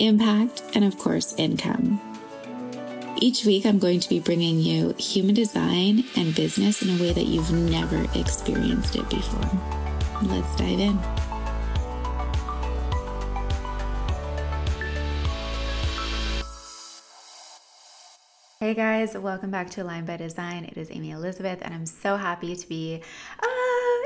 impact, and of course, income. Each week, I'm going to be bringing you human design and business in a way that you've never experienced it before. Let's dive in. Hey guys, welcome back to Align by Design. It is Amy Elizabeth, and I'm so happy to be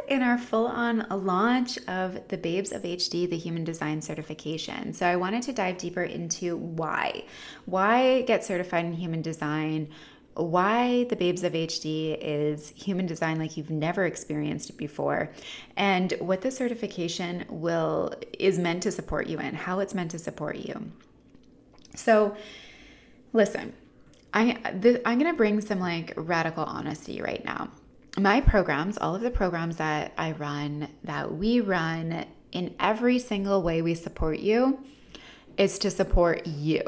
in our full on launch of the Babes of HD, the Human Design Certification. So, I wanted to dive deeper into why. Why get certified in human design? Why the Babes of HD is human design like you've never experienced it before, and what the certification will is meant to support you in, how it's meant to support you. So, listen, I, I'm to bring some like radical honesty right now my programs, all of the programs that I run, that we run in every single way we support you, is to support you.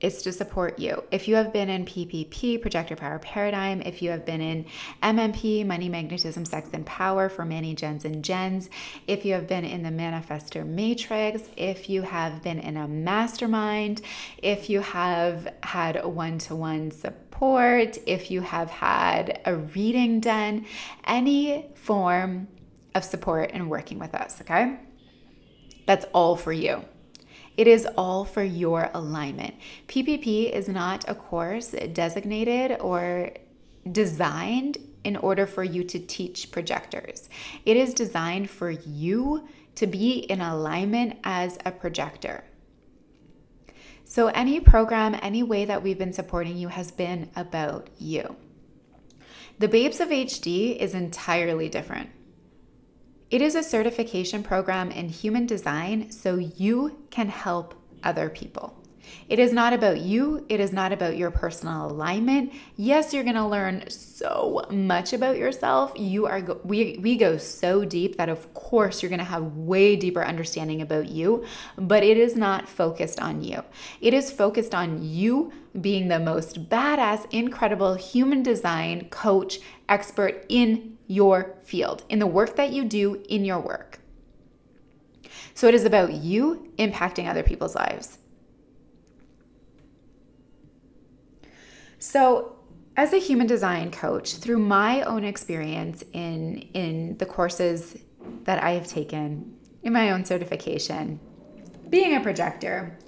It's to support you. If you have been in PPP, Projector Power Paradigm, if you have been in MMP, Money, Magnetism, Sex, and Power for Manny Gens, and Gens, if you have been in the Manifestor Matrix, if you have been in a mastermind, if you have had one to one support, if you have had a reading done, any form of support and working with us, okay? That's all for you. It is all for your alignment. PPP is not a course designated or designed in order for you to teach projectors. It is designed for you to be in alignment as a projector. So, any program, any way that we've been supporting you has been about you. The Babes of HD is entirely different. It is a certification program in human design so you can help other people. It is not about you. It is not about your personal alignment. Yes, you're going to learn so much about yourself. You are go- we we go so deep that of course you're going to have way deeper understanding about you, but it is not focused on you. It is focused on you being the most badass, incredible human design coach expert in your field, in the work that you do in your work. So it is about you impacting other people's lives. So, as a human design coach, through my own experience in in the courses that I have taken, in my own certification, being a projector,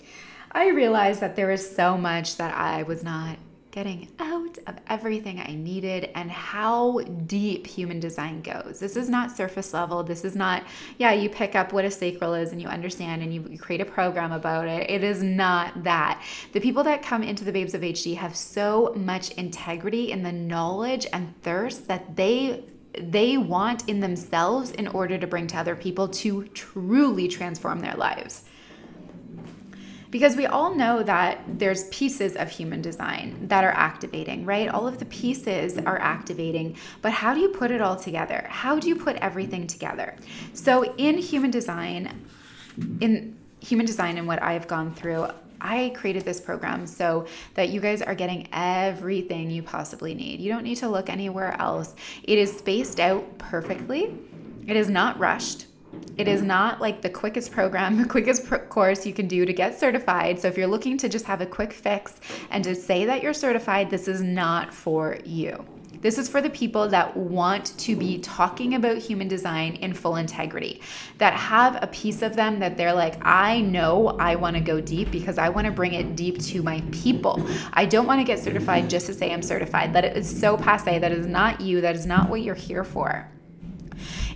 I realized that there was so much that I was not getting out of everything I needed and how deep human design goes. This is not surface level. This is not, yeah, you pick up what a sacral is and you understand and you, create a program about it. It is not that. The people that come into the Babes of HD have so much integrity in the knowledge and thirst that they they want in themselves in order to bring to other people to truly transform their lives. Because we all know that there's pieces of human design that are activating, right? All of the pieces are activating, but how do you put it all together? How do you put everything together? So in human design, in human design and what I've gone through, I created this program so that you guys are getting everything you possibly need. You don't need to look anywhere else. It is spaced out perfectly. It is not rushed. It is not like the quickest program, the quickest course you can do to get certified. So if you're looking to just have a quick fix and to say that you're certified, this is not for you. This is for the people that want to be talking about human design in full integrity, that have a piece of them that they're like, I know I want to go deep because I want to bring it deep to my people. I don't want to get certified just to say I'm certified. That is so passe. That is not you. That is not what you're here for.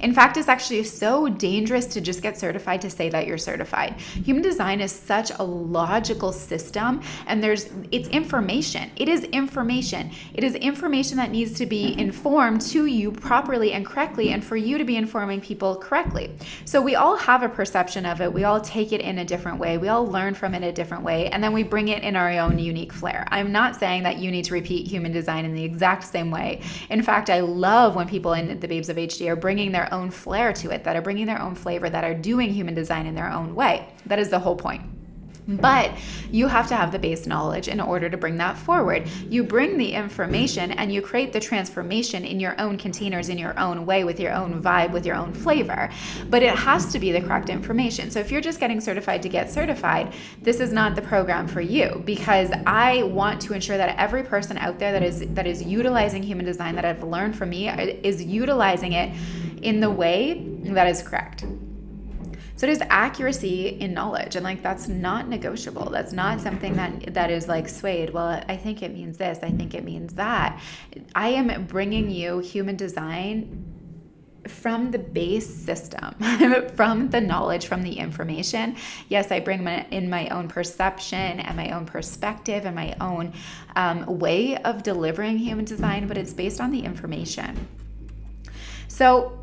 In fact, it's actually so dangerous to just get certified to say that you're certified. Human design is such a logical system and there's it's information. It is information. It is information that needs to be mm-hmm. informed to you properly and correctly and for you to be informing people correctly. So we all have a perception of it. We all take it in a different way. We all learn from it a different way and then we bring it in our own unique flair. I'm not saying that you need to repeat human design in the exact same way. In fact, I love when people in the Babes of HD are bringing own flair to it, that are bringing their own flavor, that are doing human design in their own way. That is the whole point. But you have to have the base knowledge in order to bring that forward. You bring the information and you create the transformation in your own containers, in your own way, with your own vibe, with your own flavor. But it has to be the correct information. So if you're just getting certified to get certified, this is not the program for you because I want to ensure that every person out there that is that is utilizing human design that I've learned from me is utilizing it in the way that is correct. So it is accuracy in knowledge, and like that's not negotiable. That's not something that that is like swayed. Well, I think it means this. I think it means that. I am bringing you human design from the base system, from the knowledge, from the information. Yes, I bring my, in my own perception and my own perspective and my own um, way of delivering human design, but it's based on the information. So,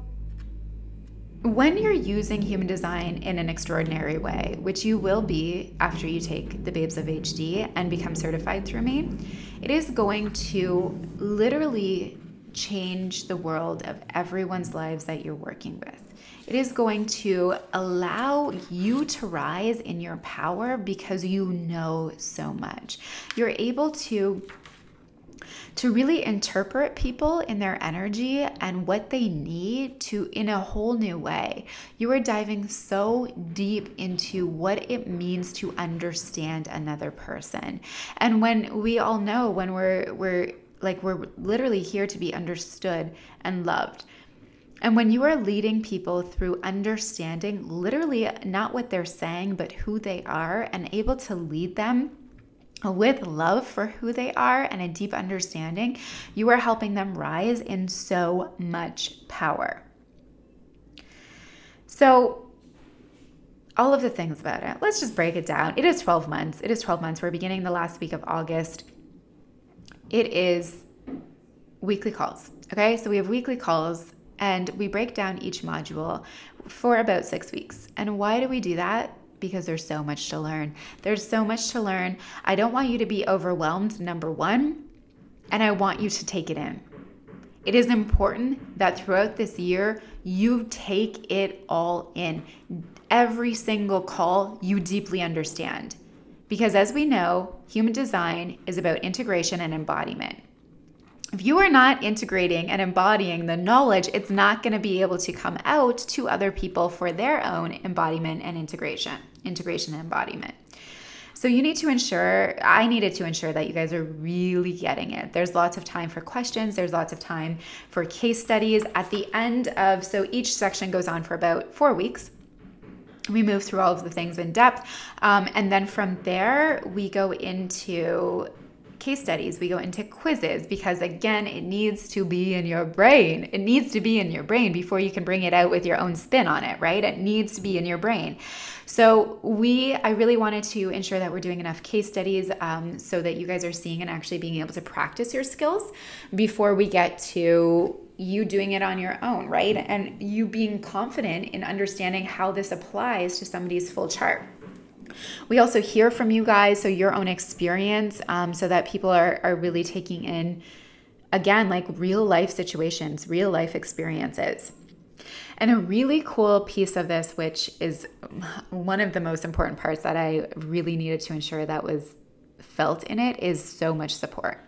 when you're using human design in an extraordinary way, which you will be after you take the Babes of HD and become certified through me, it is going to literally change the world of everyone's lives that you're working with. It is going to allow you to rise in your power because you know so much. You're able to to really interpret people in their energy and what they need to in a whole new way. You are diving so deep into what it means to understand another person. And when we all know when we're we're like we're literally here to be understood and loved. And when you are leading people through understanding literally not what they're saying, but who they are, and able to lead them with love for who they are and a deep understanding, you are helping them rise in so much power. So, all of the things about it, let's just break it down. It is 12 months. It is 12 months. We're beginning the last week of August. It is weekly calls. Okay, so we have weekly calls and we break down each module for about six weeks. And why do we do that? Because there's so much to learn. There's so much to learn. I don't want you to be overwhelmed, number one, and I want you to take it in. It is important that throughout this year, you take it all in. Every single call you deeply understand. Because as we know, human design is about integration and embodiment if you are not integrating and embodying the knowledge, it's not going to be able to come out to other people for their own embodiment and integration, integration and embodiment. So you need to ensure, I needed to ensure that you guys are really getting it. There's lots of time for questions, there's lots of time for case studies. At the end of, so each section goes on for about four weeks we move through all of the things in depth. Um, and then from there, we go into case studies, we go into quizzes because, again, it needs to be in your brain. It needs to be in your brain before you can bring it out with your own spin on it, right? It needs to be in your brain. So, we, I really wanted to ensure that we're doing enough case studies um, so that you guys are seeing and actually being able to practice your skills before we get to you doing it on your own, right? And you being confident in understanding how this applies to somebody's full chart. We also hear from you guys, so your own experience, um, so that people are, are really taking in, again, like real life situations, real life experiences. And a really cool piece of this, which is one of the most important parts that I really needed to ensure that was felt in it, is so much support.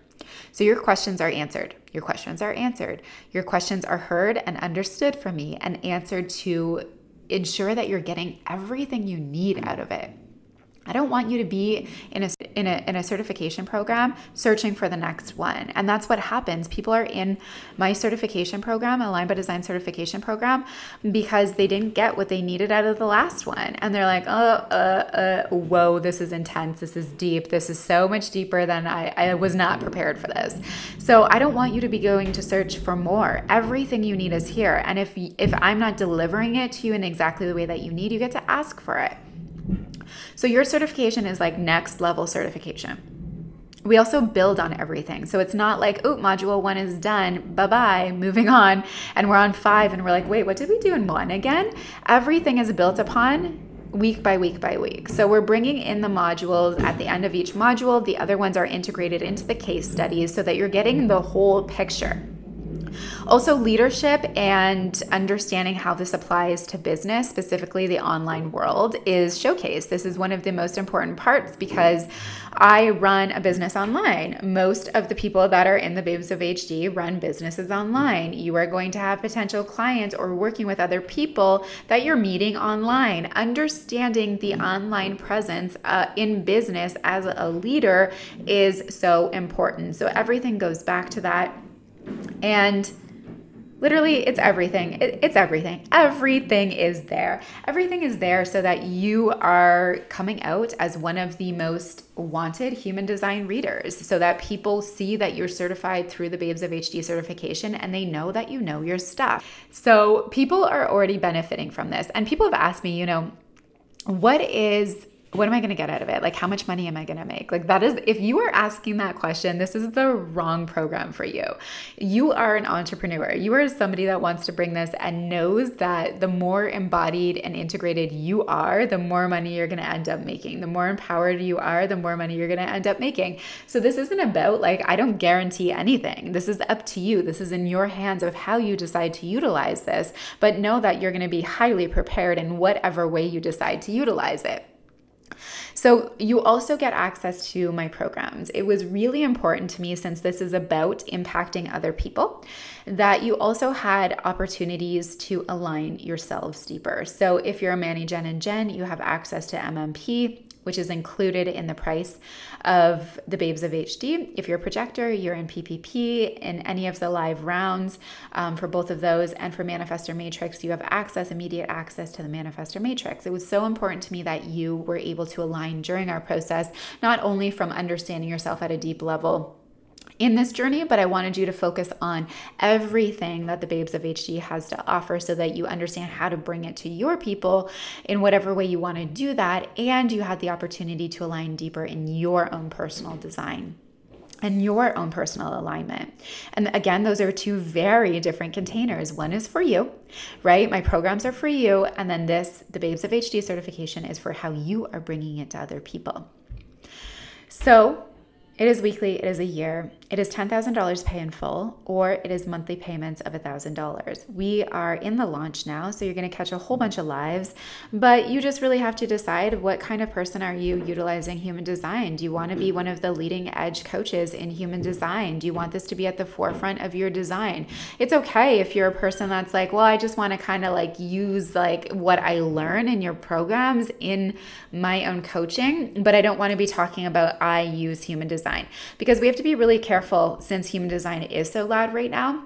So your questions are answered. Your questions are answered. Your questions are heard and understood from me and answered to ensure that you're getting everything you need out of it. I don't want you to be in a, in a in a certification program searching for the next one. And that's what happens. People are in my certification program, Align by Design certification program, because they didn't get what they needed out of the last one. And they're like, oh, uh, uh, whoa, this is intense. This is deep. This is so much deeper than I, I was not prepared for this. So I don't want you to be going to search for more. Everything you need is here. And if if I'm not delivering it to you in exactly the way that you need, you get to ask for it. So your certification is like next level certification. We also build on everything. So it's not like, oh, module one is done, bye bye, moving on. And we're on five and we're like, wait, what did we do in one again? Everything is built upon week by week by week. So we're bringing in the modules at the end of each module. The other ones are integrated into the case studies so that you're getting the whole picture. Also, leadership and understanding how this applies to business, specifically the online world, is showcased. This is one of the most important parts because I run a business online. Most of the people that are in the Babes of HD run businesses online. You are going to have potential clients or working with other people that you're meeting online. Understanding the online presence uh, in business as a leader is so important. So, everything goes back to that. And Literally, it's everything. it's everything. Everything is there. Everything is there so that you are coming out as one of the most wanted human design readers, so that people see that you're certified through the Babes of HD certification and they know that you know your stuff. So people are already benefiting from this. And people have asked me, you know, what is what am I going to get out of it? Like, how much money am I going to make? Like, that is, if you are asking that question, this is the wrong program for you. You are an entrepreneur. You are somebody that wants to bring this and knows that the more embodied and integrated you are, the more money you're going to end up making. The more empowered you are, the more money you're going to end up making. So, this isn't about like, I don't guarantee anything. This is up to you. This is in your hands of how you decide to utilize this. But know that you're going to be highly prepared in whatever way you decide to utilize it. So, you also get access to my programs. It was really important to me since this is about impacting other people that you also had opportunities to align yourselves deeper. So, if you're a Manny Gen and Gen, you have access to MMP which is included in the price of the Babes of HD. If you're a projector, you're in PPP in any of the live rounds um, for both of those. And for Manifestor Matrix, you have access, immediate access to the Manifestor Matrix. It was so important to me that you were able to align during our process, not only from understanding yourself at a deep level in this journey, but I wanted you to focus on everything that the Babes of HD has to offer so that you understand how to bring it to your people in whatever way you want to do that. And you had the opportunity to align deeper in your own personal design and your own personal alignment. And again, those are two very different containers. One is for you, right? My programs are for you. And then this, the Babes of HD certification, is for how you are bringing it to other people. So, it is weekly, it is a year, it is $10,000 pay in full, or it is monthly payments of $1,000. We are in the launch now, so you're to catch a whole bunch of lives, but you just really have to decide what kind of person are you utilizing human design? Do you want to be one of the leading edge coaches in human design? Do you want this to be at the forefront of your design? It's okay if you're a person that's like, well, I just want to kind of like use like what I learn in your programs in my own coaching, but I don't want to be talking about I use human design design. Because we have to be really careful since human design is so loud right now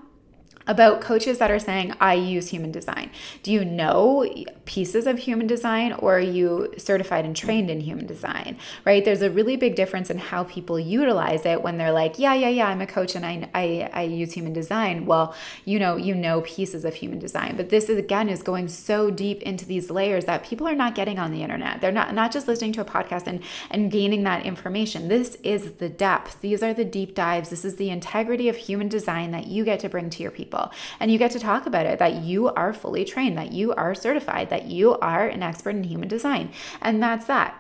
about coaches that are saying, I use human design. Do you know pieces of human design or are you certified and trained in human design? Right? There's a really big difference in how people utilize it when they're like, yeah, yeah, yeah, I'm a coach and I, I, I use human design. Well, you know, you know pieces of human design. But this is again is going so deep into these layers that people are not getting on the internet. They're not not just listening to a podcast and, and gaining that information. This is the depth. These are the deep dives. This is the integrity of human design that you get to bring to your people people. And you get to talk about it that you are fully trained, that you are certified, that you are an expert in human design. And that's that.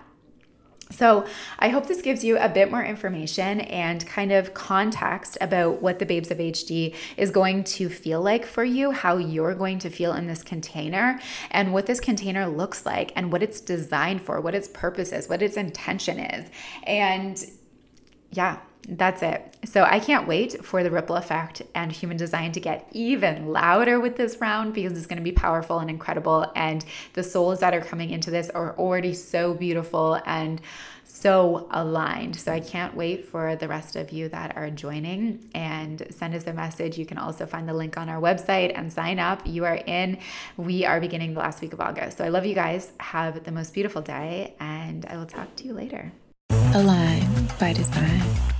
So, I hope this gives you a bit more information and kind of context about what the Babes of HD is going to feel like for you, how you're going to feel in this container, and what this container looks like, and what it's designed for, what its purpose is, what its intention is. And yeah, that's it. So I can't wait for the ripple effect and human design to get even louder with this round because it's going to be powerful and incredible. And the souls that are coming into this are already so beautiful and so aligned. So I can't wait for the rest of you that are joining and send us a message. You can also find the link on our website and sign up. You are in. We are beginning the last week of August. So I love you guys. Have the most beautiful day, and I will talk to you later. Align by design.